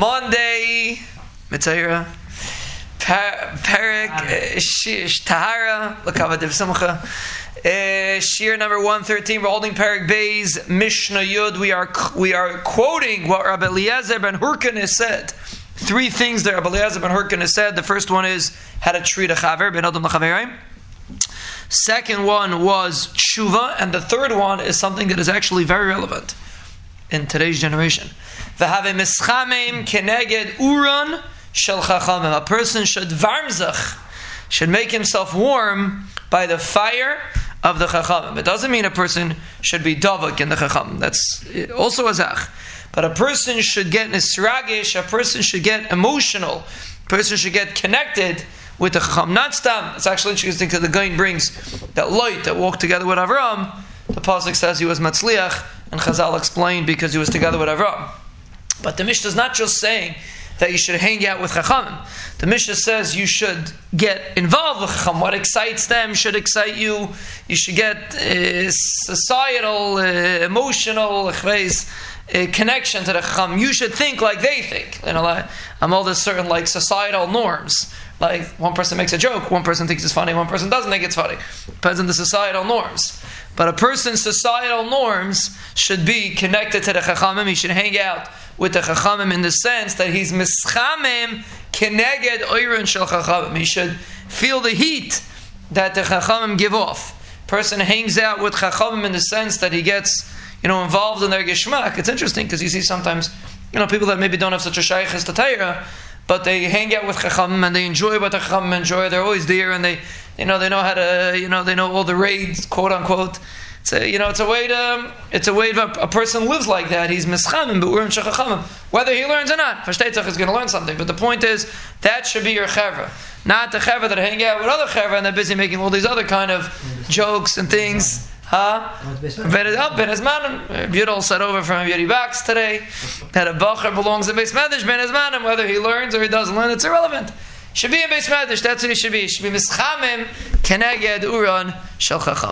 Monday, Mitzayra, Perik, uh, Tahara, Lakavadiv Simcha. Uh, Shir number 113, we're holding Perik Bays, Mishnah Yud. We are, we are quoting what Rabbi Eliezer ben Hurkan has said. Three things that Rabbi Eliezer ben Hurkan has said. The first one is how to treat a chaver, ben Adam l'chaverim. Second one was tshuva, and the third one is something that is actually very relevant in today's generation. V'have mischamim keneged uran shel chachamim. A person should varmzach, should make himself warm by the fire of the chachamim. It doesn't mean a person should be davak in the chachamim. That's also a zach. But a person should get nisragish, a person should get emotional, a person should get connected with the chacham. Not stam. It's actually interesting because the Gain brings that Lot that walked together with Avram. The pasuk says he was matzliach, and Chazal explained because he was together with Avram. But the Mishnah is not just saying that you should hang out with Chachamim. The Mishnah says you should get involved with Chacham. What excites them should excite you. You should get uh, societal, uh, emotional, uh, connection to the Chacham. You should think like they think. You know, like, I'm all this certain like societal norms. Like one person makes a joke, one person thinks it's funny, one person doesn't think it's funny. Depends on the societal norms. But a person's societal norms should be connected to the Chachamim. He should hang out with the Chachamim in the sense that he's mischamim keneged oirin shel Chachamim. He should feel the heat that the Chachamim give off. Person hangs out with Chachamim in the sense that he gets, you know, involved in their geschmack. It's interesting because you see sometimes, you know, people that maybe don't have such a shaykh as the Torah, but they hang out with Chachamim and they enjoy what the Chachamim enjoy. They're always there and they, you know, they know how to, you know, they know all the raids, quote unquote. It's a, you know, it's a way to, it's a way of a, person lives like that. He's mischamim, but we're in shachachamim. Whether he learns or not, Fashtetzach is going to learn something. But the point is, that should be your chevra. Not the chevra that hang out with other chevra and they're busy making all these other kind of jokes and things. Huh? Ben Ezmanim. Said over from Yuri Box today that a bacher belongs to Beis Medrash Ben. Whether he learns or he doesn't learn, it's irrelevant. Should be in Beis Medrash. That's what he should be. He should be mischamim keneged uran shel chachamim.